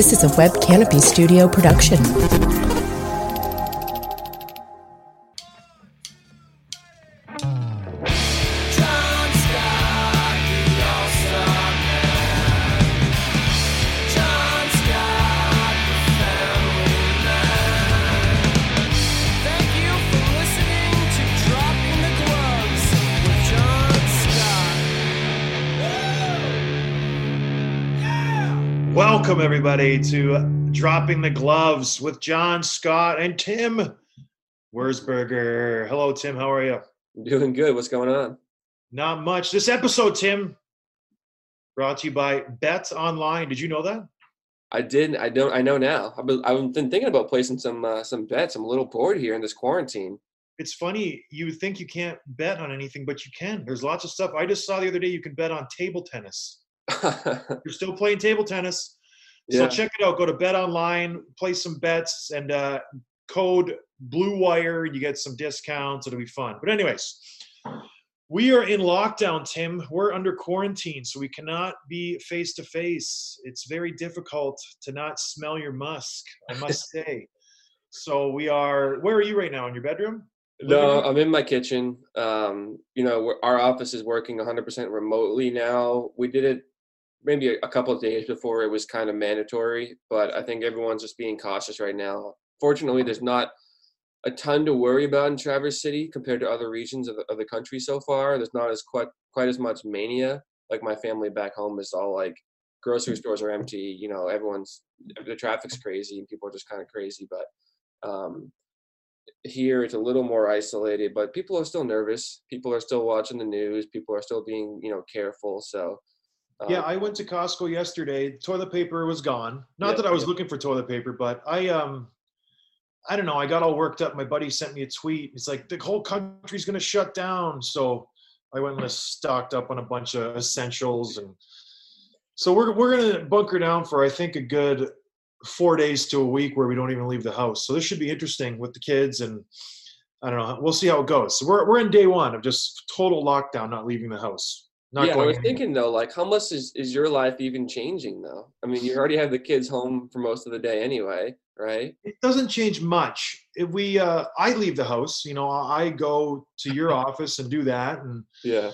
This is a Web Canopy Studio production. Welcome, everybody, to Dropping the Gloves with John Scott and Tim Wurzberger. Hello, Tim. How are you? Doing good. What's going on? Not much. This episode, Tim, brought to you by Bet Online. Did you know that? I did. I don't. I know now. I've been, I've been thinking about placing some uh, some bets. I'm a little bored here in this quarantine. It's funny. You think you can't bet on anything, but you can. There's lots of stuff. I just saw the other day you can bet on table tennis. You're still playing table tennis. So Yeah. check it out. Go to Bet Online, place some bets, and uh, code Blue Wire. You get some discounts. It'll be fun. But anyways, we are in lockdown, Tim. We're under quarantine, so we cannot be face to face. It's very difficult to not smell your musk. I must say. So we are. Where are you right now? In your bedroom? No. I'm in my kitchen. Um, you know, we're, our office is working 100% remotely now. We did it maybe a, a couple of days before it was kind of mandatory, but I think everyone's just being cautious right now. Fortunately, there's not a ton to worry about in Traverse City compared to other regions of the, of the country so far. There's not as quite quite as much mania. Like my family back home is all like grocery stores are empty. You know, everyone's the traffic's crazy and people are just kind of crazy. But um, here it's a little more isolated. But people are still nervous. People are still watching the news. People are still being you know careful. So. Um, Yeah, I went to Costco yesterday. Toilet paper was gone. Not Yeah, that I was yeah. looking for toilet paper, but I um I don't know, I got all worked up. My buddy sent me a tweet. It's like the whole country's gonna shut down. So I went and just stocked up on a bunch of essentials and so we're we're gonna bunker down for I think a good four days to a week where we don't even leave the house. So this should be interesting with the kids and I don't know. We'll see how it goes. So we're we're in day one of just total lockdown, not leaving the house. Not yeah, I was anywhere. thinking though, like, how much is, is your life even changing though? I mean, you already have the kids home for most of the day anyway, right? it doesn't change much. If we, uh, I leave the house, you know, I go to your office and do that, and Yeah.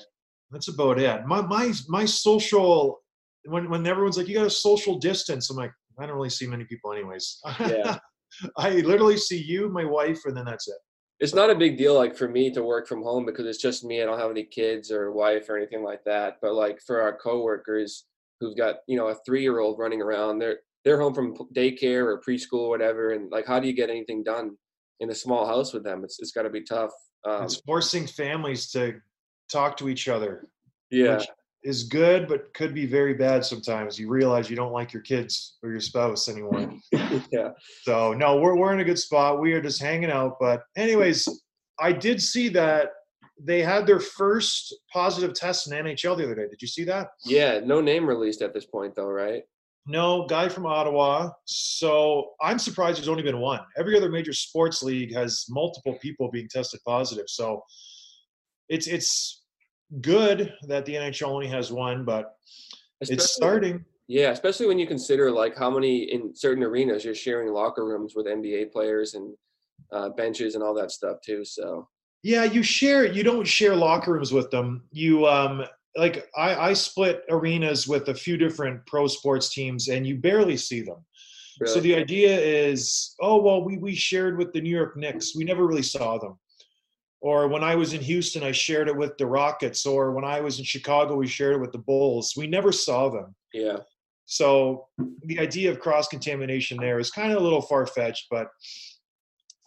that's about it. My my my social, when when everyone's like, you got a social distance, I'm like, I don't really see many people, anyways. Yeah. I literally see you, my wife, and then that's it. It's not a big deal, like, for me to work from home because it's just me. I don't have any kids or wife or anything like that. But like for our coworkers who've got, you know, a three year old running around, they're they're home from daycare or preschool or whatever. And like, how do you get anything done in a small house with them? It's it's got to be tough. Um, it's forcing families to talk to each other, yeah. Is good, but could be very bad sometimes. You realize you don't like your kids or your spouse anymore. yeah. So no, we're we're in a good spot. We are just hanging out. But anyways, I did see that they had their first positive test in NHL the other day. Did you see that? Yeah. No name released at this point though, right? No, guy from Ottawa. So I'm surprised there's only been one. Every other major sports league has multiple people being tested positive. So it's it's good that the NHL only has one, but it's starting. Yeah, especially when you consider like how many in certain arenas you're sharing locker rooms with NBA players and uh, benches and all that stuff too. So Yeah, you share. You don't share locker rooms with them. You um like I I split arenas with a few different pro sports teams, and you barely see them. So the idea is, oh well, we we shared with the New York Knicks. We never really saw them. Or when I was in Houston, I shared it with the Rockets. Or when I was in Chicago, we shared it with the Bulls. We never saw them. yeah. So the idea of cross contamination there is kind of a little far fetched, but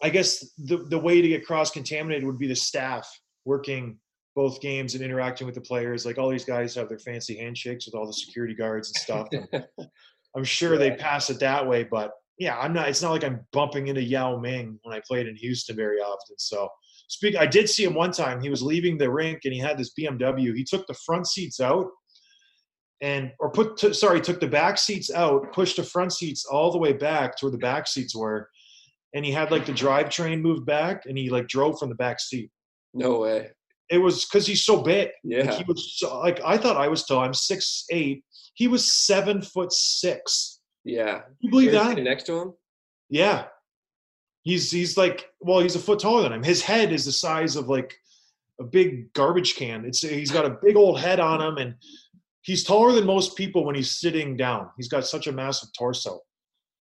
I guess the the way to get cross contaminated would be the staff working both games and interacting with the players. Like all these guys have their fancy handshakes with all the security guards and stuff. And I'm sure they pass it that way, but yeah, I'm not. It's not like I'm bumping into Yao Ming when I played in Houston very often. So speak. I did see him one time. He was leaving the rink and he had this BMW. He took the front seats out and or put t- sorry took the back seats out, pushed the front seats all the way back to where the back seats were, and he had like the drivetrain moved back and he like drove from the back seat. No way. It was because he's so big. Like Yeah. he was so, like I thought I was tall. I'm six eight. He was seven foot six. Yeah. You believe that? next to him? Yeah. He's he's like well he's a foot taller than him. His head is the size of like a big garbage can. It's he's got a big old head on him and he's taller than most people when he's sitting down. He's got such a massive torso.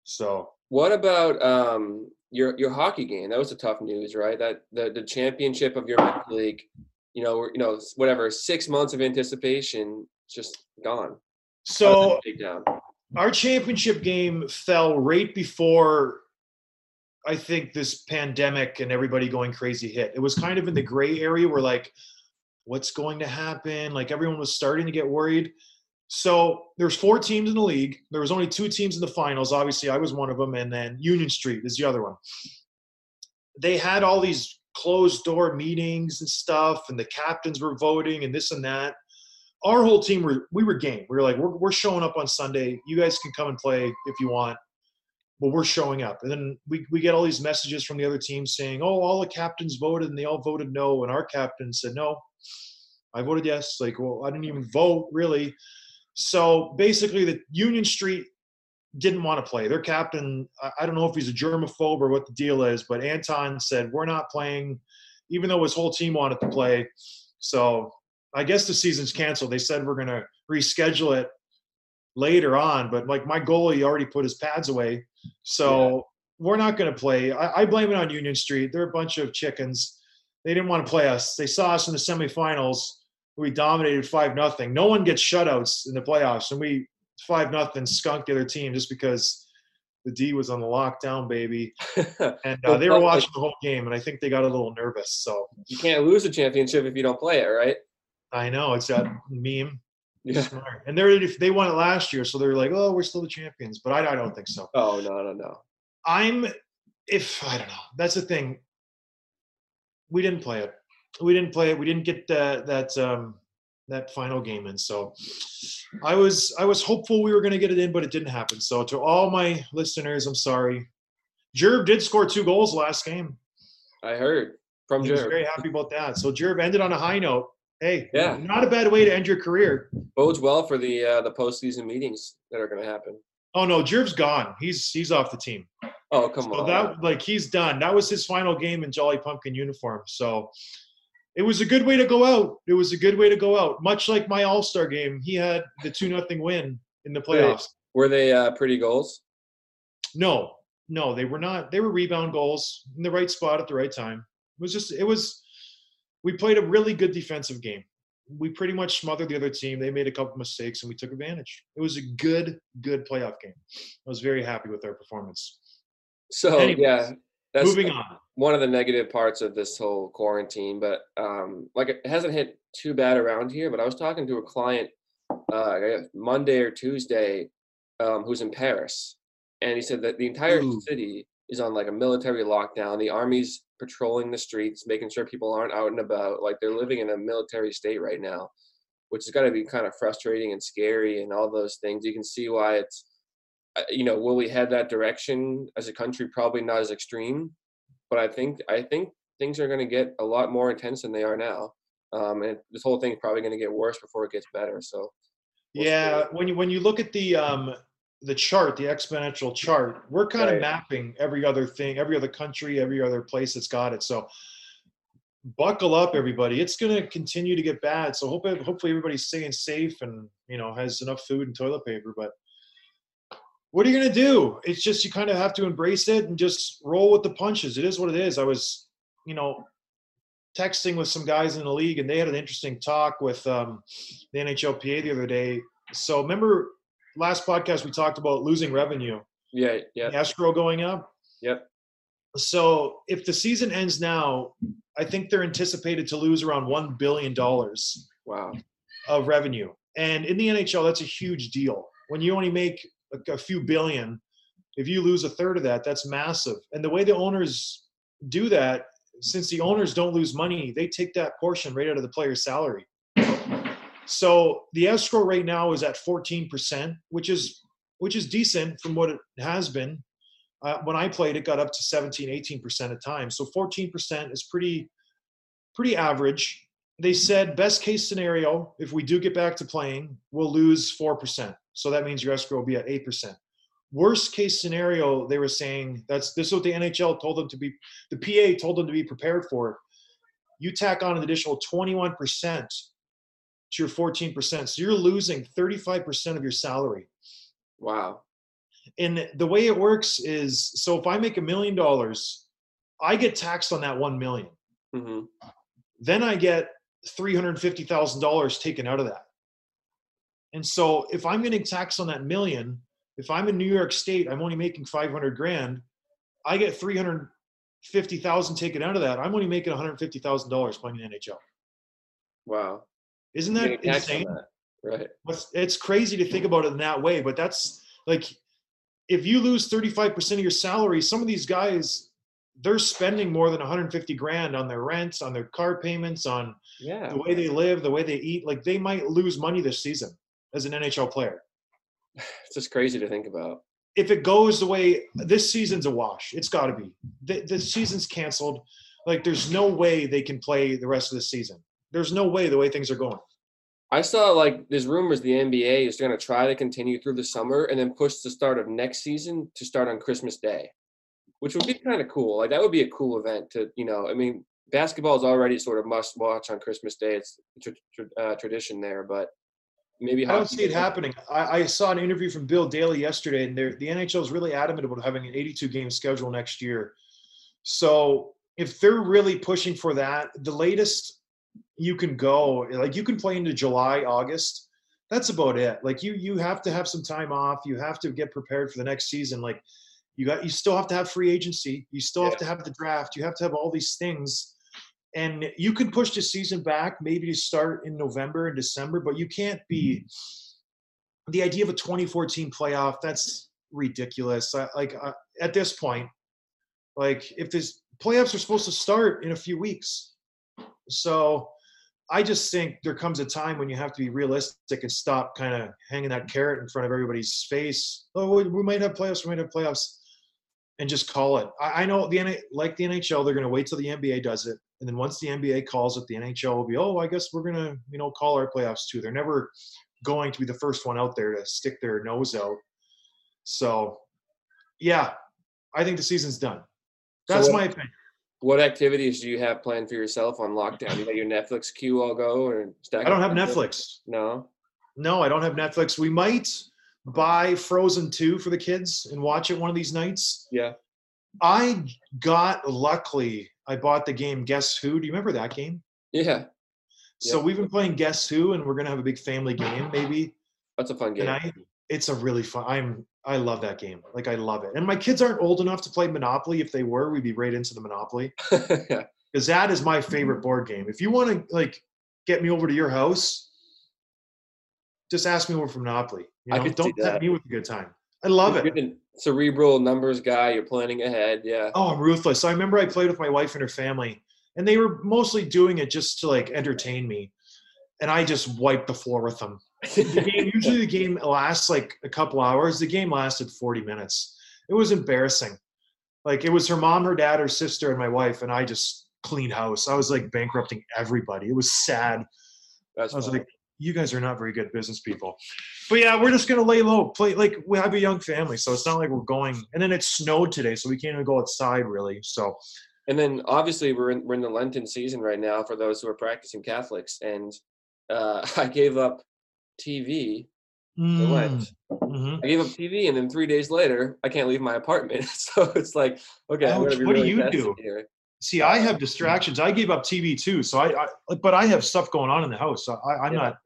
So What about um your your hockey game? That was the tough news, right? That the the championship of your league, you know, you know, whatever, six months of anticipation, just gone. so our championship game fell right before I think this pandemic and everybody going crazy hit. It was kind of in the gray area where like, what's going to happen? Like everyone was starting to get worried. So there's four teams in the league. There was only two teams in the finals. Obviously, I was one of them, and then Union Street is the other one. They had all these closed door meetings and stuff, and the captains were voting and this and that our whole team were we were game. We were like, we're, we're showing up on Sunday. You guys can come and play if you want, but we're showing up. And then we we get all these messages from the other teams saying, oh, all the captains voted and they all voted no, and our captain said no. I voted yes. Like, well, I didn't even vote really. So basically, the Union Street didn't want to play. Their captain, I- I don't know if he's a germaphobe or what the deal is, but Anton said we're not playing, even though his whole team wanted to play. So I guess the season's canceled. They said we're going to reschedule it later on, but like my goalie already put his pads away, so we're not going to play. I, I blame it on Union Street. They're a bunch of chickens. They didn't want to play us. They saw us in the semifinals. We dominated five nothing. No one gets shutouts in the playoffs, and we five nothing skunked the other team just because the D was on the lockdown, baby. And uh, they were watching the whole game, and I think they got a little nervous. So you can't lose a championship if you don't play it, right? I know it's that meme. Yeah. Smart. And they're if they won it last year, so they're like, oh, we're still the champions. But I, I don't think so. Oh no, no, no. I'm if I don't know. That's the thing. We didn't play it. We didn't play it. We didn't get that that um that final game in. So I was I was hopeful we were gonna get it in, but it didn't happen. So to all my listeners, I'm sorry. Jerb did score two goals last game. I heard from He was very happy about that. So Jerb ended on a high note. Hey, Yeah. not a bad way to end your career. Bodes well for the uh, the postseason meetings that are going to happen. Oh no, Jerv's gone. He's he's off the team. Oh come So on. that like he's done. That was his final game in Jolly Pumpkin uniform. So it was a good way to go out. It was a good way to go out. Much like my All Star game, he had the two nothing win in the playoffs. Were they uh, pretty goals? No, no, they were not. They were rebound goals in the right spot at the right time. It was just it was. We played a really good defensive game. We pretty much smothered the other team. They made a couple mistakes and we took advantage. It was a good, good playoff game. I was very happy with our performance. So Anyways, yeah, that's Moving on. one of the negative parts of this whole quarantine. But um, like it hasn't hit too bad around here. But I was talking to a client uh, Monday or Tuesday um, who's in Paris, and he said that the entire Ooh. city is on like a military lockdown. The army's patrolling the streets, making sure people aren't out and about. Like they're living in a military state right now, which has got to be kind of frustrating and scary and all those things. You can see why it's, uh, you know, will we head that direction as a country? Probably not as extreme, but I think I think things are going to get a lot more intense than they are now. Um, and this whole thing is probably going to get worse before it gets better. So we'll. Yeah, when you when you look at the um the chart, the exponential chart, we're kind Right. of mapping every other thing, every other country, every other place that's got it. So buckle up, everybody. It's going to continue to get bad. So hope hopefully everybody's staying safe and you know has enough food and toilet paper. But what are you gonna do? It's just you kind of have to embrace it and just roll with the punches. It is what it is. I was, you know, texting with some guys in the league, and they had an interesting talk with um, the NHLPA the other day. So remember last podcast we talked about losing revenue, Yeah, yeah, escrow going up. yep. So if the season ends now, I think they're anticipated to lose around one billion dollars Wow. of revenue. And in the NHL, that's a huge deal. When you only make a, a few billion, if you lose a third of that, that's massive. And the way the owners do that, since the owners don't lose money, they take that portion right out of the player's salary. So the escrow right now is at 14%, which is which is decent from what it has been. Uh, when I played, it got up to 17, 18% at times. So 14% is pretty pretty average they said best case scenario if we do get back to playing we'll lose 4% so that means your escrow will be at 8% worst case scenario they were saying that's this is what the nhl told them to be the pa told them to be prepared for you tack on an additional 21% to your 14% so you're losing 35% of your salary Wow. and the way it works is so if i make a million dollars i get taxed on that 1 million hmm then I get $350,000 taken out of that. And so if I'm getting taxed on that million, if I'm in New York State, I'm only making 500 grand, I get 350,000 taken out of that. I'm only making $150,000 playing in the NHL. Wow. Isn't that getting taxed on insane? that. Right. What's- It's crazy to think about it in that way, but that's like if you lose 35% of your salary, some of these guys they're spending more than 150 grand on their rents, on their car payments, on Yeah. the way they live, the way they eat, like they might lose money this season as an NHL player. It's just crazy to think about. If it goes the way this season's a wash, it's got to be. The, the season's canceled. Like there's no way they can play the rest of the season. There's no way the way things are going. I saw like there's rumors the NBA is going to try to continue through the summer and then push the start of next season to start on Christmas Day, which would be kind of cool. Like that would be a cool event to you know. I mean, basketball is already sort of must watch on Christmas Day. It's a tr- tr- uh, tradition there, but maybe I don't see it happening. I, I saw an interview from Bill Daly yesterday, and the NHL is really adamant about having an 82 game schedule next year. So if they're really pushing for that, the latest you can go, like you can play into July, August. That's about it. Like you, you have to have some time off. You have to get prepared for the next season. Like you got, you still have to have free agency. You still have to have the draft. You have to have all these things and you can push the season back maybe to start in November and December, but you can't be the idea of a 2014 playoff. That's ridiculous. I, like uh, at this point, like if this playoffs are supposed to start in a few weeks, so I just think there comes a time when you have to be realistic and stop kind of hanging that carrot in front of everybody's face. Oh, we, we might have playoffs. We might have playoffs. And just call it. I, I know the like the NHL, they're going to wait till the NBA does it, and then once the NBA calls it, the NHL will be, oh, I guess we're going to, you know, call our playoffs too. They're never going to be the first one out there to stick their nose out. So, yeah, I think the season's done. That's what- my opinion. What activities do you have planned for yourself on lockdown? You got your Netflix queue all go or stack? I don't have Netflix? Netflix. No. No, I don't have Netflix. We might buy Frozen 2 for the kids and watch it one of these nights. Yeah. I got luckily, I bought the game Guess Who. Do you remember that game? Yeah. So Yeah. we've been playing Guess Who, and we're gonna have a big family game, maybe. That's a fun game. I, it's a really fun. I'm, I love that game. Like I love it. And my kids aren't old enough to play Monopoly. If they were, we'd be right into the Monopoly yeah. because that is my mm-hmm. favorite board game. If you want to like get me over to your house, just ask me over for Monopoly. You I know, could don't tempt me with a good time. I love You're it. cerebral numbers guy. You're planning ahead. Yeah. Oh, I'm ruthless. So I remember I played with my wife and her family, and they were mostly doing it just to like entertain me. And I just wiped the floor with them. The game, usually the game lasts like a couple hours. The game lasted 40 minutes. It was embarrassing. Like it was her mom, her dad, her sister, and my wife, and I just cleaned house. I was like bankrupting everybody. It was sad. That's I was fun. like, you guys are not very good business people. But yeah, we're just gonna lay low. Play like we have a young family, so it's not like we're going. And then it snowed today, so we can't even go outside really. So And then obviously we're in we're in the Lenten season right now for those who are practicing Catholics, and uh, I gave up TV Mm, went. mhm. I gave up TV, and then three days later, I can't leave my apartment. so it's like, okay, Ouch, what do you do? Here. See, I have distractions. I gave up TV too, so I, I but I have stuff going on in the house. So I, I'm Yeah. not.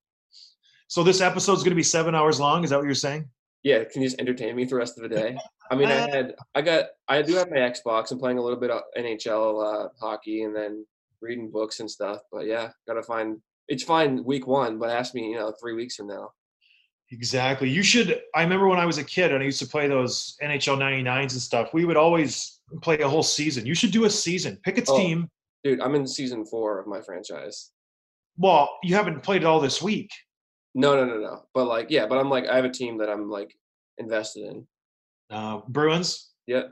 So this episode's going to be seven hours long. Is that what you're saying? Yeah, can you just entertain me for the rest of the day? I mean, I had, I got, I do have my Xbox. I'm playing a little bit of NHL uh, hockey, and then reading books and stuff. But yeah, gotta find. It's fine week one, but ask me, you know, three weeks from now. Exactly. You should. I remember when I was a kid and I used to play those NHL 99s and stuff. We would always play a whole season. You should do a season. Pick a Oh. team. Dude, I'm in season four of my franchise. Well, you haven't played it all this week. No, no, no, no. But like, yeah, but I'm like, I have a team that I'm like invested in. Uh, Bruins. Yeah.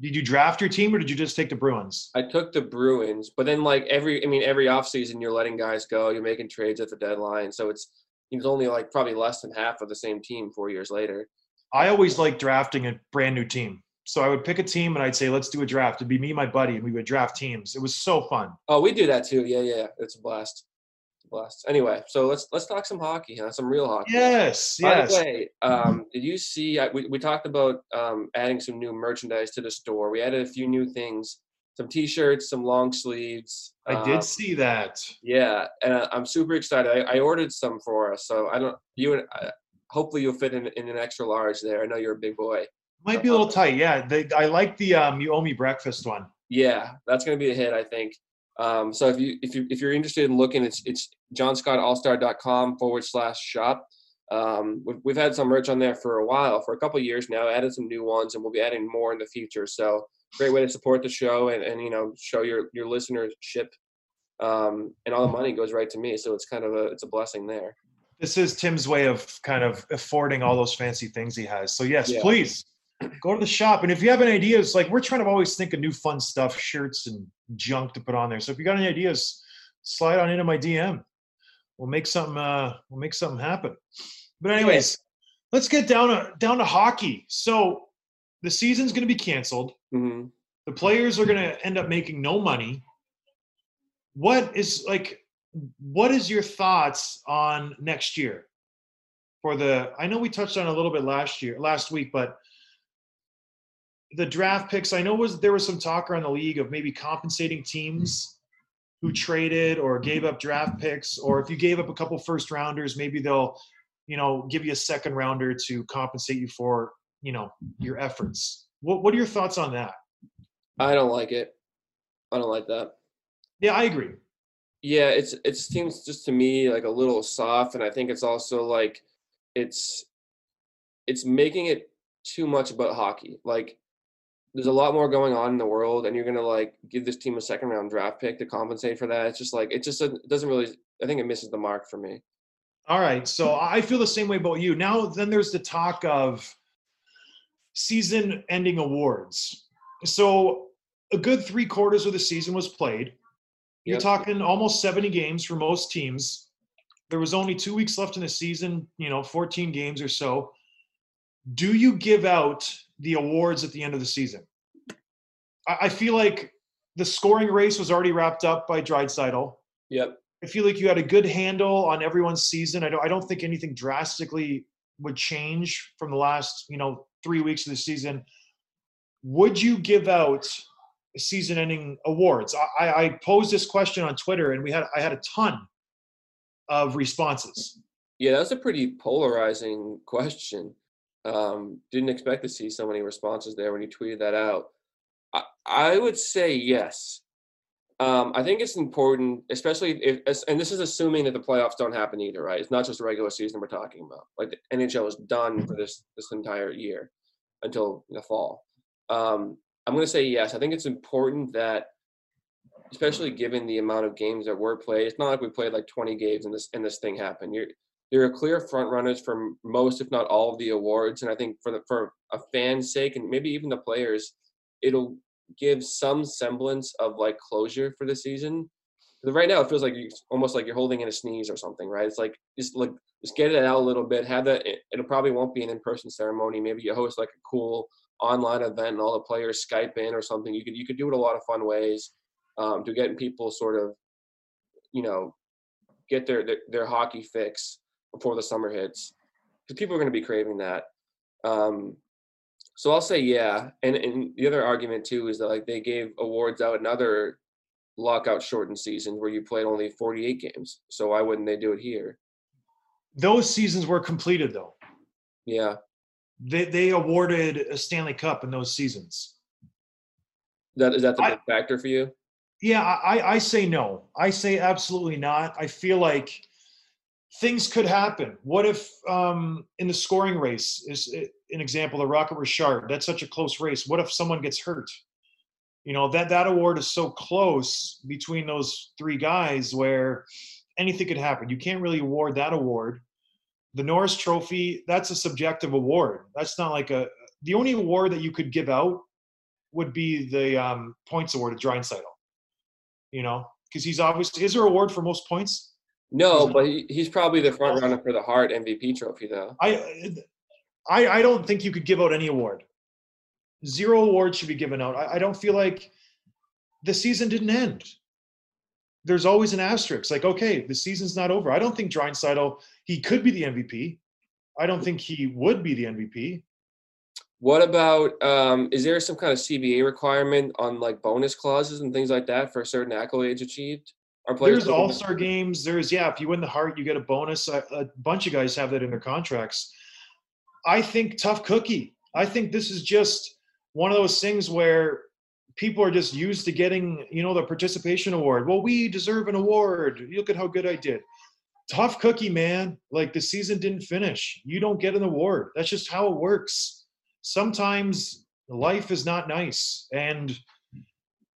Did you draft your team or did you just take the Bruins? I took the Bruins, but then like every, I mean, every offseason you're letting guys go, you're making trades at the deadline. So it's, it's only like probably less than half of the same team four years later. I always like drafting a brand new team. So I would pick a team and I'd say, let's do a draft. It'd be me, and my buddy, and we would draft teams. It was so fun. Oh, we do that too. Yeah, yeah. It's a blast. Blast. Anyway, so let's let's talk some hockey, huh? Some real hockey. Yes, By yes. the way, um, did you see? I, we we talked about um, adding some new merchandise to the store. We added a few new things, some T-shirts, some long sleeves. I um, did see that. Yeah, and I- I'm super excited. I, I ordered some for us, so I don't. You and uh, hopefully you'll fit in in an extra large there. I know you're a big boy. Might be a little tight. Yeah, they, I like the um, you owe me breakfast one. Yeah, that's gonna be a hit, I think. Um, so if you if you if you're interested in looking, it's it's johnscottallstar.com forward slash shop. Um, we've, we've had some merch on there for a while, for a couple of years now. Added some new ones, and we'll be adding more in the future. So great way to support the show and, and you know show your your listenership. Um, and all the money goes right to me, so it's kind of a it's a blessing there. This is Tim's way of kind of affording all those fancy things he has. So yes, Yeah. please go to the shop. And if you have any ideas, like we're trying to always think of new fun stuff, shirts and junk to put on there. So if you got any ideas, slide on into my DM. We'll make something. Uh, we'll make something happen. But anyways, let's get down to down to hockey. So the season's going to be canceled. hmm The players are going to end up making no money. What is like? What is your thoughts on next year? For the, I know we touched on a little bit last year, last week, but the draft picks. I know was there was some talk around the league of maybe compensating teams who hmm. traded or gave up draft picks, or if you gave up a couple first rounders, maybe they'll, you know, give you a second rounder to compensate you for, you know, your efforts. What What are your thoughts on that? I don't like it. I don't like that. Yeah, I agree. Yeah, it's it seems just to me like a little soft, and I think it's also like it's it's making it too much about hockey. Like there's a lot more going on in the world, and you're gonna like give this team a second round draft pick to compensate for that. It's just like it just doesn't- it doesn't really. I think it misses the mark for me. All right. So I feel the same way about you. Now, then there's the talk of season ending awards. So a good three quarters of the season was played. You're Yep. talking almost 70 games for most teams. There was only two weeks left in the season, you know, 14 games or so. Do you give out the awards at the end of the season? I, I feel like the scoring race was already wrapped up by Draisaitl. Yep. I feel like you had a good handle on everyone's season. I don't, I don't think anything drastically would change from the last, you know, three weeks of the season. Would you give out season-ending awards? I, I, I posed this question on Twitter, and we had I had a ton of responses. Yeah, that's a pretty polarizing question. Um, didn't expect to see so many responses there when you tweeted that out. I, I would say yes. Um, I think it's important, especially if, and this is assuming that the playoffs don't happen either, right? It's not just a regular season we're talking about. Like the NHL is done for this this entire year until the fall. Um, I'm going to say yes. I think it's important that, especially given the amount of games that were played, it's not like we played like 20 games and this and this thing happened. You're there are clear front runners for most, if not all, of the awards, and I think for the for a fan's sake and maybe even the players, it'll give some semblance of like closure for the season. 'Cause right now, it feels like you almost like you're holding in a sneeze or something, right? It's like just like just get it out a little bit. Have that. It, it probably won't be an in-person ceremony. Maybe you host like a cool online event and all the players Skype in or something. You could you could do it a lot of fun ways um, to getting people sort of, you know, get their, their their hockey fix before the summer hits. because people are going to be craving that. Um, so I'll say yeah. And and the other argument too is that like they gave awards out in other lockout shortened seasons where you played only 48 games. So why wouldn't they do it here? Those seasons were completed though. Yeah. They they awarded a Stanley Cup in those seasons. That is that the I- big factor for you? Yeah, I, I- I say no. I say absolutely not. I feel like things could happen. What if um, in the scoring race is uh, an example, the Rocket Richard? That's such a close race. What if someone gets hurt? You know that that award is so close between those three guys where anything could happen. You can't really award that award. The Norris Trophy, that's a subjective award. That's not like a. The only award that you could give out would be the um, points award at Draisaitl you know, because he's obviously is there a award for most points? No, but he, he's probably the front runner for the Hart MVP trophy though. I I I don't think you could give out any award. Zero awards should be given out. I, I don't feel like the season didn't end. There's always an asterisk. Like, okay, the season's not over. I don't think Draisaitl, he could be the MVP. I don't think he would be the MVP. What about um, is there some kind of CBA requirement on like bonus clauses and things like that for certain accolades achieved? There's All Star games. There's yeah. If you win the Hart, you get a bonus. A, a bunch of guys have that in their contracts. I think tough cookie. I think this is just one of those things where people are just used to getting you know the participation award. Well, we deserve an award. Look at how good I did. Tough cookie, man. Like the season didn't finish. You don't get an award. That's just how it works. Sometimes life is not nice, and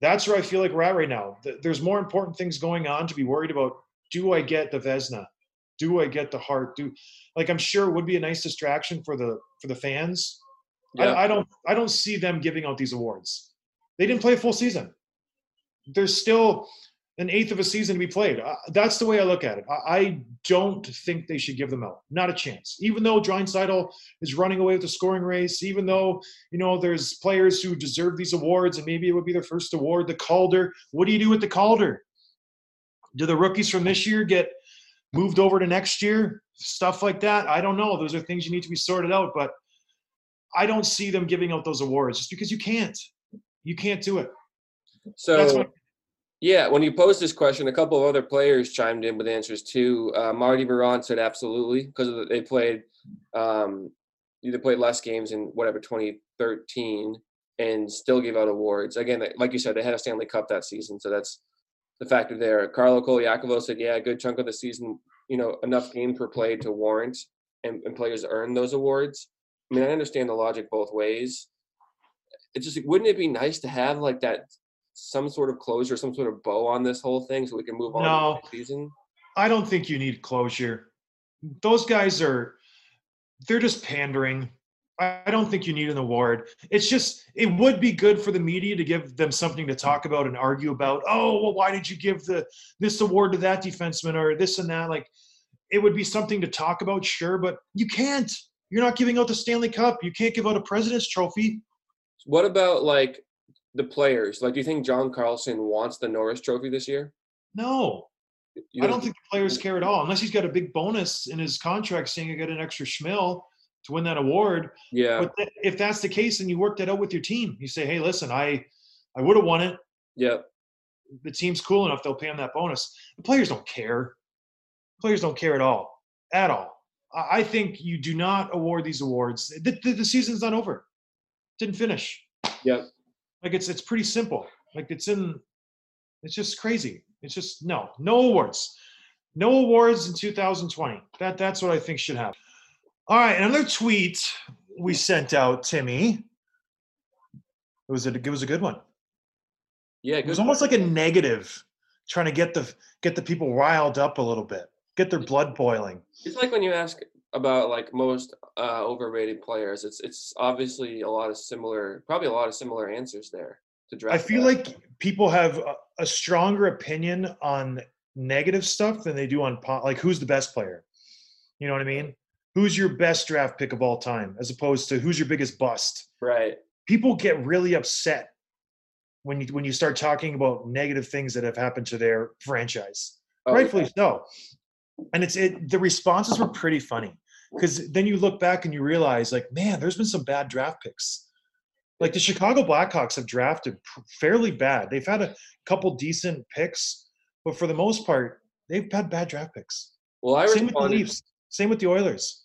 that's where I feel like we're at right now. There's more important things going on to be worried about. Do I get the Vezina? Do I get the Hart? Do like I'm sure it would be a nice distraction for the for the fans. Yeah. I, I don't I don't see them giving out these awards. They didn't play a full season. There's still an eighth of a season to be played. Uh, that's the way I look at it. I, I don't think they should give them out. Not a chance. Even though Draisaitl is running away with the scoring race, even though you know there's players who deserve these awards and maybe it would be their first award. The Calder. What do you do with the Calder? Do the rookies from this year get moved over to next year? Stuff like that. I don't know. Those are things you need to be sorted out. But I don't see them giving out those awards just because you can't. You can't do it. So That's my- yeah, when you posed this question, a couple of other players chimed in with answers too. Uh, Marty Biron said absolutely because they played um, either played less games in whatever 2013 and still gave out awards. Again, like you said, they had a Stanley Cup that season, so that's the factor there. Carlo Colaiacovo said, yeah, a good chunk of the season, you know, enough games per play to warrant and, and players earn those awards. I mean, I understand the logic both ways. It's just wouldn't it be nice to have like that some sort of closure, some sort of bow on this whole thing so we can move on No. to the season? I don't think you need closure. Those guys are they're just pandering. I I don't think you need an award. It's just it would be good for the media to give them something to talk about and argue about. Oh, well, why did you give the this award to that defenseman or this and that? Like it would be something to talk about, sure, but you can't. You're not giving out the Stanley Cup. You can't give out a president's trophy. What about like the players? Like, do you think John Carlson wants the Norris Trophy this year? No. I don't think the players care at all, unless he's got a big bonus in his contract saying I got an extra schmill to win that award. Yeah, But th- if that's the case, then you work that out with your team. You say, "Hey, listen, I, I would have won it. yeah. The team's cool enough; they'll pay him that bonus." The players don't care. Players don't care at all, at all. I, I think you do not award these awards. The, the, the season's not over. Didn't finish. Yep. Like it's it's pretty simple. Like it's in. It's just crazy. It's just no, no awards, no awards in 2020. That that's what I think should happen. All right, another tweet we sent out, Timmy. It was a it was a good one. Yeah, It was good. almost like a negative, trying to get the get the people riled up a little bit, get their blood boiling. It's like when you ask about like most uh, overrated players. It's it's obviously a lot of similar, probably a lot of similar answers there to draft. I feel that. like people have a, stronger opinion on negative stuff than they do on like who's the best player. You know what I mean? Who's your best draft pick of all time, as opposed to who's your biggest bust. right. People get really upset when you when you start talking about negative things that have happened to their franchise. Oh, rightfully so. And it's it the responses were pretty funny. Because then you look back and you realize, like, man, there's been some bad draft picks. Like the Chicago Blackhawks have drafted fairly bad. They've had a couple decent picks, but for the most part, they've had bad draft picks. Well, I Same with the responded. Leafs. Same with the Oilers.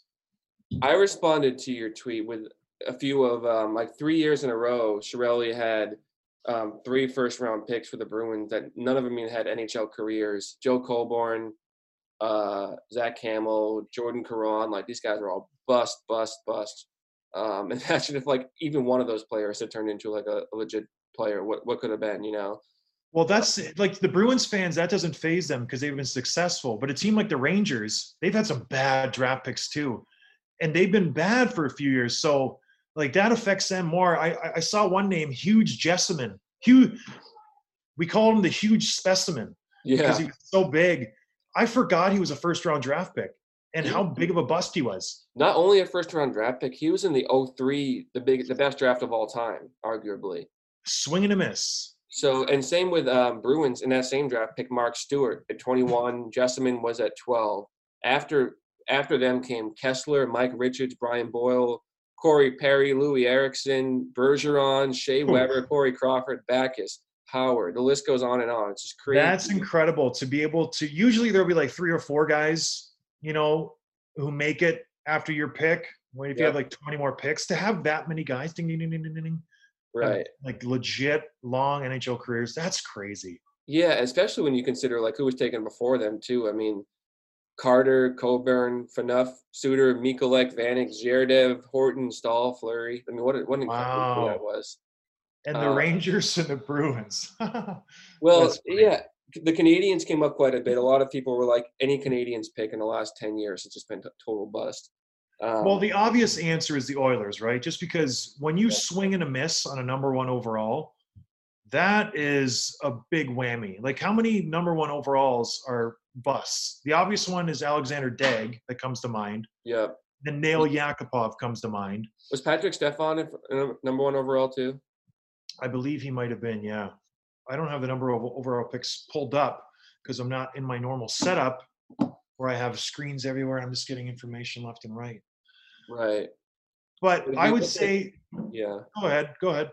I responded to your tweet with a few of um, like three years in a row. Chiarelli had um, three first round picks for the Bruins that none of them even had NHL careers. Joe Colborne, uh, Zach Hamill, Jordan Caron, like these guys are all bust, bust, bust. Um, imagine if like even one of those players had turned into like a, a legit player. What what could have been, you know? Well, that's like the Bruins fans, that doesn't phase them because they've been successful. But a team like the Rangers, they've had some bad draft picks too. And they've been bad for a few years. So like that affects them more. I I- I saw one name, Hugh Jessiman. Huge we called him the huge specimen Yeah, because he was so big. I forgot he was a first round draft pick and how big of a bust he was. not only a first round draft pick, he was in the 03, the big, the best draft of all time, arguably. Swing and a miss. So, and same with um, Bruins in that same draft pick, Mark Stuart at 21, Jessiman was at 12. After after them came Kesler, Mike Richards, Brian Boyle, Corey Perry, Loui Eriksson, Bergeron, Shea Weber, Corey Crawford, Backes, Howard. The list goes on and on. It's just crazy. That's incredible to be able to. Usually there'll be like three or four guys, you know, who make it after your pick. When if you have like 20 more picks, to have that many guys, ding, ding, ding, ding, ding, ding, right. like legit long NHL careers, that's crazy. Yeah, especially when you consider like who was taken before them too. I mean, Carter, Coburn, Phaneuf, Suter, Michalek, Vanek, Zherdev, Horton, Staal, Fleury. I mean, what what an incredible that was. And the Uh, Rangers and the Bruins. Well, yeah, the Canadiens came up quite a bit. A lot of people were like, any Canadiens pick in the last ten years it's just been a total bust. Um, well, the obvious answer is the Oilers, right? Just because when you Yeah. swing and a miss on a number one overall, that is a big whammy. Like, how many number one overalls are busts? The obvious one is Alexander Daigle that comes to mind. yeah, Then Nail Yakupov comes to mind. was Patrik Stefan number one overall too? I believe he might have been, yeah. I don't have the number of overall picks pulled up because I'm not in my normal setup where I have screens everywhere. I'm just getting information left and right. Right. But But I would at- say, Yeah. go ahead, go ahead.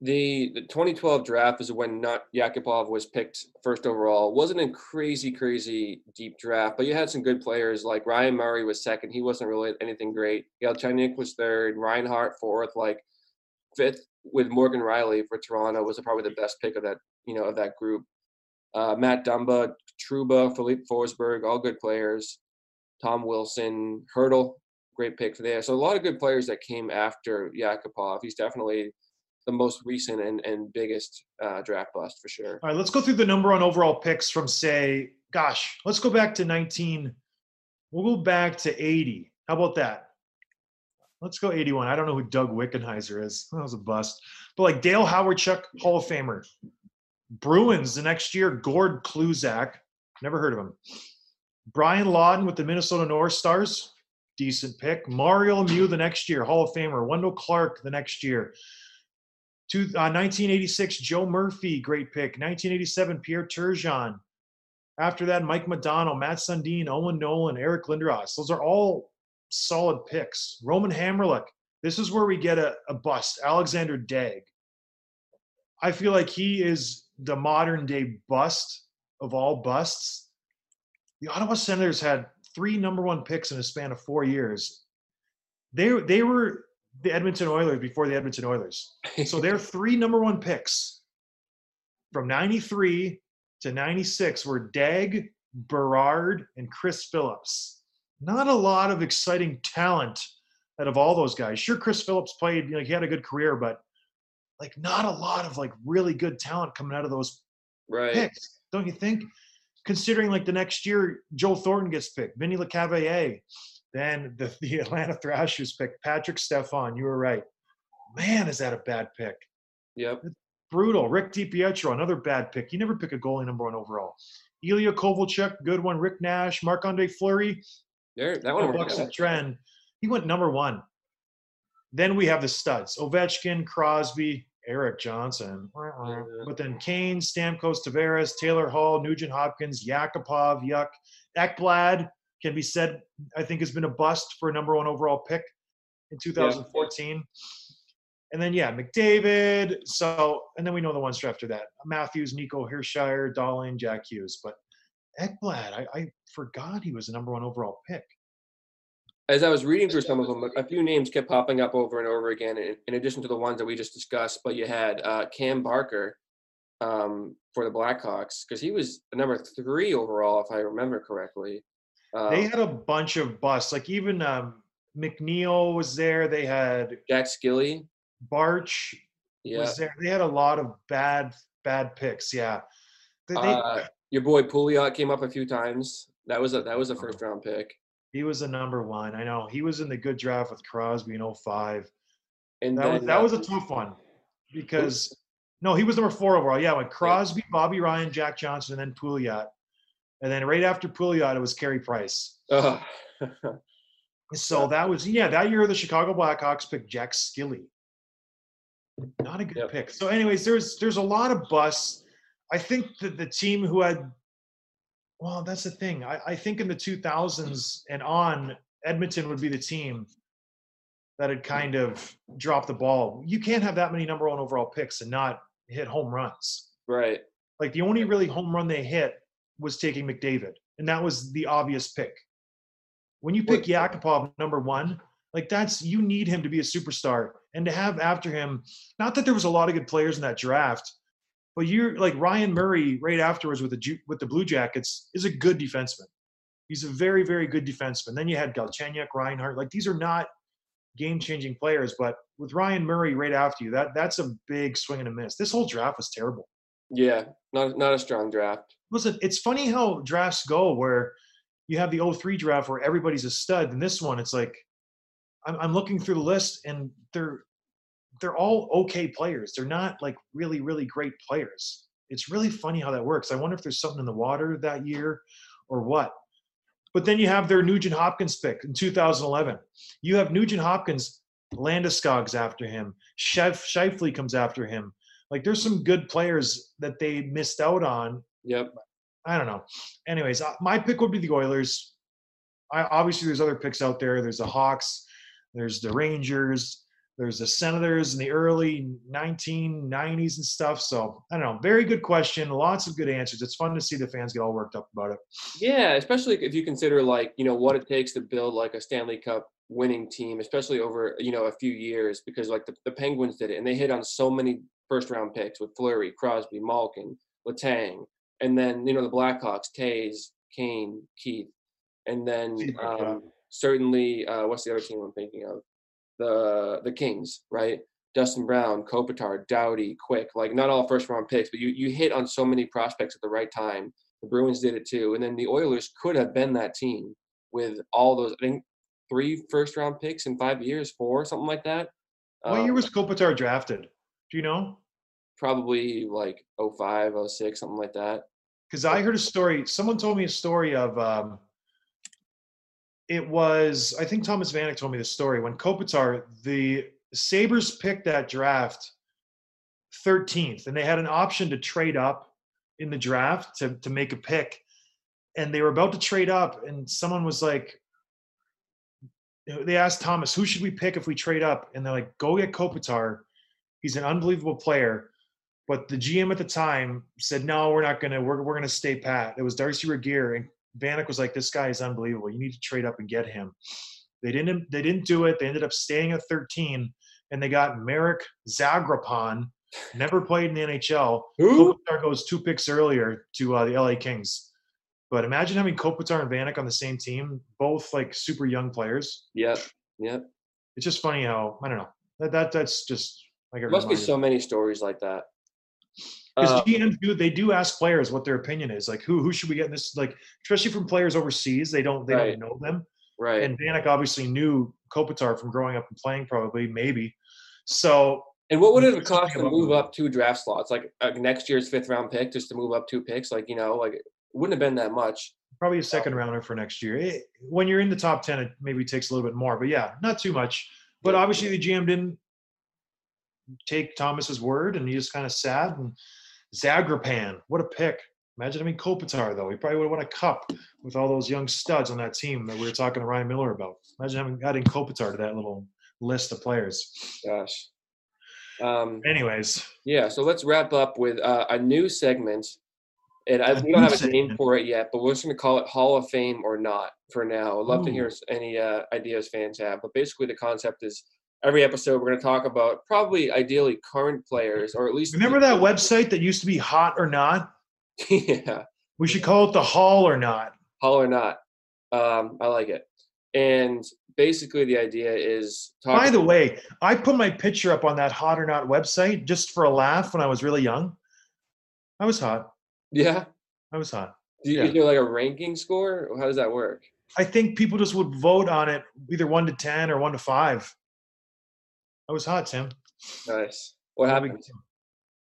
The the 2012 draft is when not Yakupov was picked first overall. wasn't a crazy crazy deep draft, but you had some good players like Ryan Murray was second. He wasn't really anything great. Galchenyuk was third. Reinhart fourth. Like fifth with Morgan Rielly for Toronto was probably the best pick of that you know of that group. Uh, Matt Dumba, Trouba, Filip Forsberg, all good players. Tom Wilson, Hertl, great pick for there. So a lot of good players that came after Yakupov. He's definitely the most recent and, and biggest uh, draft bust for sure. All right, let's go through the number on overall picks from say, gosh, let's go back to 19. We'll go back to 80. How about that? Let's go 81. I don't know who Doug Wickenheiser is. That was a bust. But like Dale Hawerchuk, Hall of Famer. Bruins the next year, Gord Kluzak. Never heard of him. Brian Lawton with the Minnesota North Stars. Decent pick. Mario Lemieux the next year, Hall of Famer. Wendel Clark the next year. Two, uh, 1986, Joe Murphy, great pick. 1987, Pierre Turgeon. After that, Mike Modano, Mats Sundin, Owen Nolan, Eric Lindros. Those are all solid picks. Roman Hamrlik. This is where we get a, a bust. Alexander Daigle. I feel like he is the modern day bust of all busts. The Ottawa Senators had three number one picks in a span of four years. They, they were the Edmonton Oilers before the Edmonton Oilers. So their three number one picks from 93 to 96 were Daigle, Berard, and Chris Phillips. Not a lot of exciting talent out of all those guys. Sure, Chris Phillips played, you know, he had a good career, but like not a lot of like really good talent coming out of those right. picks, don't you think? Considering like the next year, Joe Thornton gets picked, Vinny Lecavalier, then the, the Atlanta Thrashers pick Patrik Stefan. You were right. Man, is that a bad pick? Yep. Brutal. Rick DiPietro, another bad pick. You never pick a goalie number one overall. Ilya Kovalchuk, good one. Rick Nash, Marc Andre Fleury, There, that one Bucks worked trend. He went number one. Then we have the studs: Ovechkin, Crosby, Erik Johnson. Mm-hmm. But then Kane, Stamkos, Tavares, Taylor Hall, Nugent Hopkins, Yakupov, Yuck, Ekblad, can be said, I think, has been a bust for a number one overall pick in 2014. And then, yeah, McDavid. So, and then we know the ones after that Matthews, Nico Hischier, Dahlin, Jack Hughes. But Ekblad, I, I forgot he was the number one overall pick. As I was reading through some of them, a few names kept popping up over and over again, in, addition to the ones that we just discussed. But you had uh, Cam Barker um, for the Blackhawks because he was a number three overall, if I remember correctly. Um, They had a bunch of busts. Like even um, McNeil was there. They had Jack Skille. Barch Yeah. was there. They had a lot of bad, bad picks. Yeah. They, they- Uh, your boy Pouliot came up a few times. That was a that was a first round pick. he was a number one. I know. He was in the good draft with Crosby in 05. And That then, was that uh, was a tough one because no, he was number four overall. Yeah, when Crosby, Bobby Ryan, Jack Johnson, and then Pouliot. And then right after Pouliot, it was Carey Price. ugh. So that was yeah, that year the Chicago Blackhawks picked Jack Skille. Not a good Yep. pick. So, anyways, there's there's a lot of busts. I think that the team who had well, that's the thing. I, I think in the mm. 2000s and on, Edmonton would be the team that had mm. kind of dropped the ball. You can't have that many number one overall picks and not hit home runs. right. Like the only really home run they hit was taking McDavid, and that was the obvious pick. When you pick Yakupov number one, like that's you need him to be a superstar, and to have after him, not that there was a lot of good players in that draft, but you're like Ryan Murray right afterwards with the with the Blue Jackets is a good defenseman. He's a very very good defenseman. Then you had Galchenyuk, Reinhart. Like these are not game changing players, but with Ryan Murray right after you, that that's a big swing and a miss. This whole draft was terrible Yeah. Not not a strong draft. listen, it's funny how drafts go where you have the 03 draft where everybody's a stud. And this one, it's like I'm, I'm looking through the list and they're they're all okay players. They're not like really, really great players. It's really funny how that works. I wonder if there's something in the water that year or what. But then you have their Nugent Hopkins pick in 2011. You have Nugent Hopkins, Landeskog's after him. Shif- Scheifele comes after him. Like there's some good players that they missed out on Yep. I don't know. Anyways, uh, my pick would be the Oilers. I obviously there's other picks out there. There's the Hawks, there's the Rangers, there's the Senators in the early 1990s and stuff. So I don't know. Very good question. Lots of good answers. It's fun to see the fans get all worked up about it. Yeah, especially if you consider like you know what it takes to build like a Stanley Cup winning team, especially over you know a few years, because like the, the Penguins did it, and they hit on so many first round picks with Fleury, Crosby, Malkin, Letang, and then you know the Blackhawks, Toews, Kane, Keith, and then um, certainly uh, what's the other team I'm thinking of? The the Kings, right? Dustin Brown, Kopitar, Doughty, Quick, like not all first round picks, but you you hit on so many prospects at the right time. The Bruins did it too, and then the Oilers could have been that team with all those. I think three first round picks in five years, four something like that. What year Um, was Kopitar drafted? Do you know? probably like 05, 06, something like that. Because I heard a story. Someone told me a story of. Um, it was I think Thomas Vanek told me the story when Kopitar the Sabres picked that draft 13th, and they had an option to trade up in the draft to to make a pick, and they were about to trade up, and someone was like. They asked Thomas, "Who should we pick if we trade up?" And they're like, "Go get Kopitar. He's an unbelievable player." But the GM at the time said, "No, we're not gonna. We're we're gonna stay pat." It was Darcy Regier, and Vanek was like, "This guy is unbelievable. You need to trade up and get him." They didn't. They didn't do it. They ended up staying at 13, and they got Marek Zagrapan. Never played in the NHL. Who? Kopitar goes two picks earlier to uh, the LA Kings. But imagine having Kopitar and Vanek on the same team, both like super young players. Yep, yep. It's just funny how I don't know. That, that that's just like There must be so many stories like that. Because Uh, GMs do they do ask players what their opinion is. Like who who should we get in this? Like especially from players overseas, they don't they Right. don't know them. right. And Vanek obviously knew Kopitar from growing up and playing, probably maybe. So And what would it have cost to move up two draft slots, like uh, next year's fifth round pick, just to move up two picks? Like you know, like it wouldn't have been that much. probably a second rounder for next year. It, when you're in the top ten, it maybe takes a little bit more, but yeah, not too much. But obviously the GM didn't take Thomas's word, and he just kind of sat and Zagrapan, what a pick! Imagine having Kopitar though. He probably would have won a cup with all those young studs on that team that we were talking to Ryan Miller about. Imagine having adding Kopitar to that little list of players. Gosh. Um, Anyways, yeah, so let's wrap up with uh, a new segment. And I, we don't have a name for it yet, but we're just going to call it Hall of Fame or not for now. I'd love to hear any uh, ideas fans have. But basically, the concept is every episode we're going to talk about probably ideally current players or at least remember that website that used to be Hot or Not? yeah, We should call it the Hall or Not. Hall or not. Um, I like it. And basically, the idea is talk. By the way, I put my picture up on that Hot or Not website just for a laugh when I was really young. I was hot. yeah, I was hot. do you, Yeah. there like a ranking score? How does that work? I think people just would vote on it either one to ten or one to five. I was hot, Tim. Nice. What happened?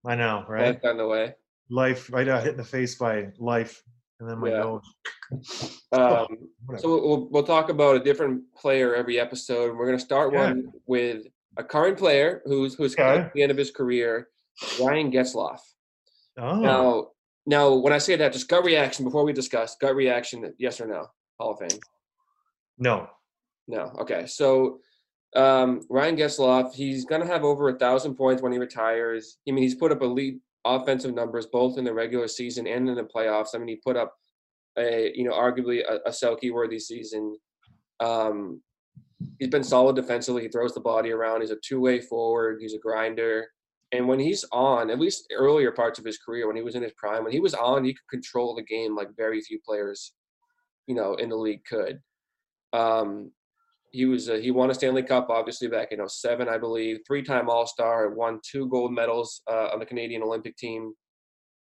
I know, Life right? got in the way. Life, I got hit in the face by life, and then my Yeah. nose. Um, so we'll, we'll talk about a different player every episode. We're going to start Yeah. one with a current player who's who's Okay. at the end of his career, Ryan Getzlaff. oh, Now, now when I say that, just gut reaction before we discuss. Gut reaction, yes or no? Hall of Fame. no. No. Okay. So um, Ryan Getzlaff, he's going to have over a thousand points when he retires. I mean, he's put up elite offensive numbers both in the regular season and in the playoffs. I mean, he put up a you know arguably a, a Selke worthy season. Um, he's been solid defensively. He throws the body around. He's a two way forward. He's a grinder. And when he's on, at least earlier parts of his career, when he was in his prime, when he was on, he could control the game like very few players, you know, in the league could. Um, he was uh, he won a Stanley Cup obviously back in 07, I believe. Three time All Star, and won two gold medals uh, on the Canadian Olympic team.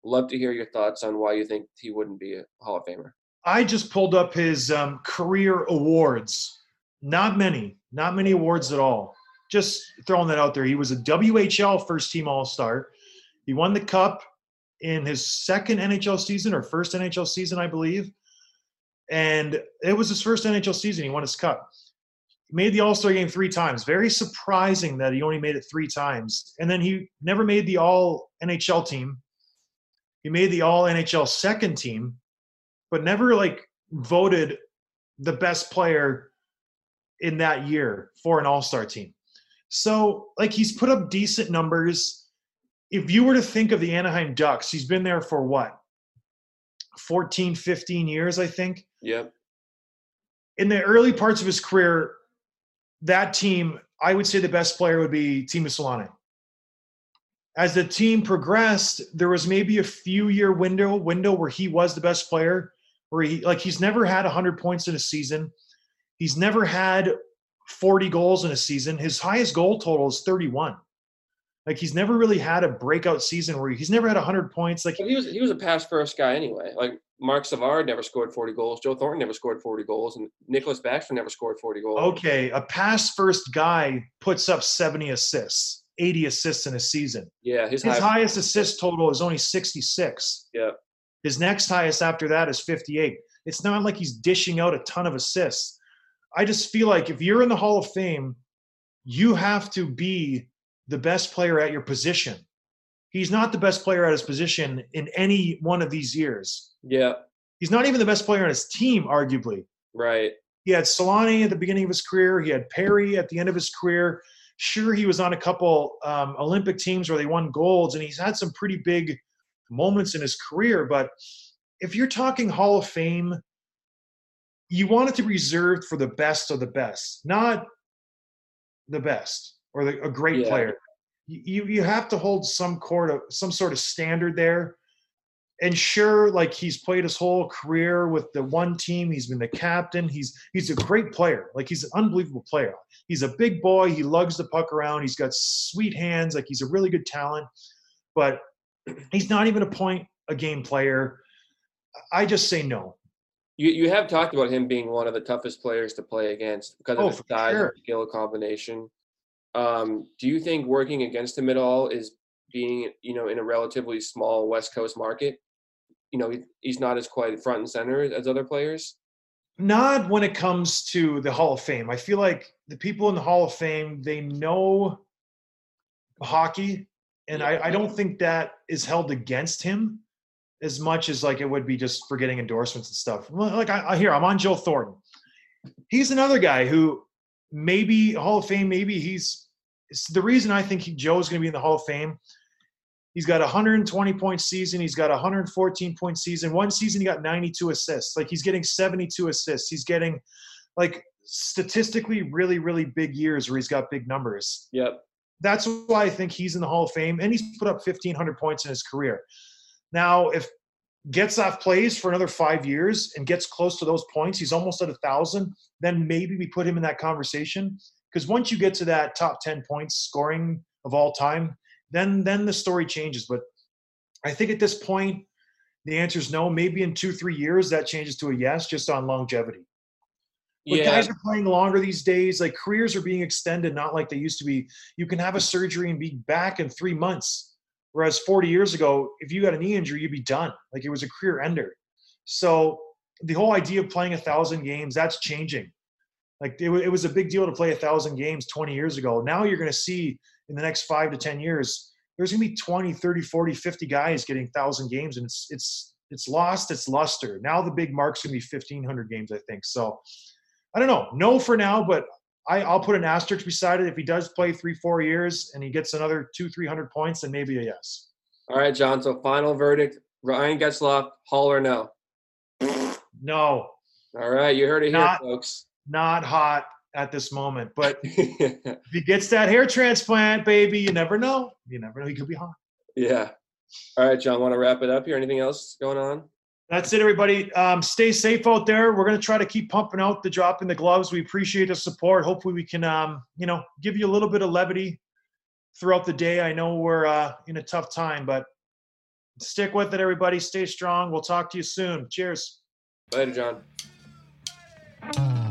Love to hear your thoughts on why you think he wouldn't be a Hall of Famer. I just pulled up his um, career awards. Not many, not many awards at all. Just throwing that out there. He was a WHL first team All Star. He won the cup in his second NHL season or first NHL season, I believe. And it was his first NHL season. He won his cup. Made the All Star game three times. Very surprising that he only made it three times. And then he never made the All NHL team. He made the All NHL second team but never like voted the best player in that year for an all-star team. So like he's put up decent numbers. If you were to think of the Anaheim Ducks, he's been there for what? 14, 15 years, I think. Yep. In the early parts of his career, that team, I would say the best player would be Teemu Selanne. As the team progressed, there was maybe a few year window window where he was the best player, where he like he's never had 100 points in a season. He's never had 40 goals in a season. His highest goal total is 31. Like he's never really had a breakout season where he's never had 100 points. Like he was he was a pass first guy anyway. Like Marc Savard never scored 40 goals. Joe Thornton never scored 40 goals, and Nicklas Backstrom never scored 40 goals. okay, a pass first guy puts up 70 assists, 80 assists in a season. Yeah, his, His high, highest assist total is only 66. Yeah. His next highest after that is 58. It's not like he's dishing out a ton of assists. I just feel like if you're in the Hall of Fame, you have to be the best player at your position. He's not the best player at his position in any one of these years. Yeah, He's not even the best player on his team, arguably. right. He had Selanne at the beginning of his career. He had Perry at the end of his career. Sure, he was on a couple um, Olympic teams where they won golds, and he's had some pretty big moments in his career. But if you're talking Hall of Fame, you want it to be reserved for the best of the best, not the best or the, a great Yeah. player. You you have to hold some court of some sort of standard there. And sure, like he's played his whole career with the one team. He's been the captain. He's he's a great player. Like he's an unbelievable player. He's a big boy. He lugs the puck around. He's got sweet hands. Like he's a really good talent. But he's not even a point a game player. I just say no. You you have talked about him being one of the toughest players to play against because of Oh, his size sure. and skill combination. Um, do you think working against him at all is being you know in a relatively small West Coast market? You know, he, he's not as quite front and center as other players. Not when it comes to the Hall of Fame. I feel like the people in the Hall of Fame, they know hockey. And I, I don't think that is held against him. as much as like it would be just for getting endorsements and stuff. Like I, I here, I'm on Joe Thornton. He's another guy who maybe Hall of Fame, maybe he's the reason I think he, Joe's going to be in the Hall of Fame. He's got a 120 point season. He's got a 114 point season. One season he got 92 assists. Like he's getting 72 assists. He's getting like statistically really really big years where he's got big numbers. Yep. That's why I think he's in the Hall of Fame, and he's put up 1,500 points in his career. Now, if Getzlaff plays for another five years and gets close to those points, he's almost at a thousand. Then maybe we put him in that conversation because once you get to that top 10 points scoring of all time, then then the story changes. But I think at this point, the answer is no. Maybe in two three years that changes to a yes, just on longevity. But Yeah. guys are playing longer these days. Like careers are being extended, not like they used to be. You can have a surgery and be back in three months. Whereas 40 years ago, if you got a knee injury, you'd be done. Like it was a career ender. So the whole idea of playing a thousand games, that's changing. Like it, it was a big deal to play a thousand games 20 years ago. Now you're going to see in the next five to 10 years, there's going to be 20, 30, 40, 50 guys getting thousand games and it's, it's, it's lost its luster. Now the big mark's going to be 1500 games, I think. So I don't know. No for now, but I, I'll put an asterisk beside it. If he does play three, four years and he gets another two, three hundred points, then maybe a yes. All right, John. So final verdict: Ryan Getzlaff, Hall or no? No, All right, you heard it here, folks. not hot at this moment. But if he gets that hair transplant, baby, you never know. You never know. He could be hot. yeah. All right, John. Want to wrap it up here? Anything else going on? That's it, everybody. Um, stay safe out there. We're going to try to keep pumping out the drop in the gloves. We appreciate the support. Hopefully, we can, um, you know, give you a little bit of levity throughout the day. I know we're uh, in a tough time, but stick with it, everybody. Stay strong. We'll talk to you soon. Cheers. Later, John.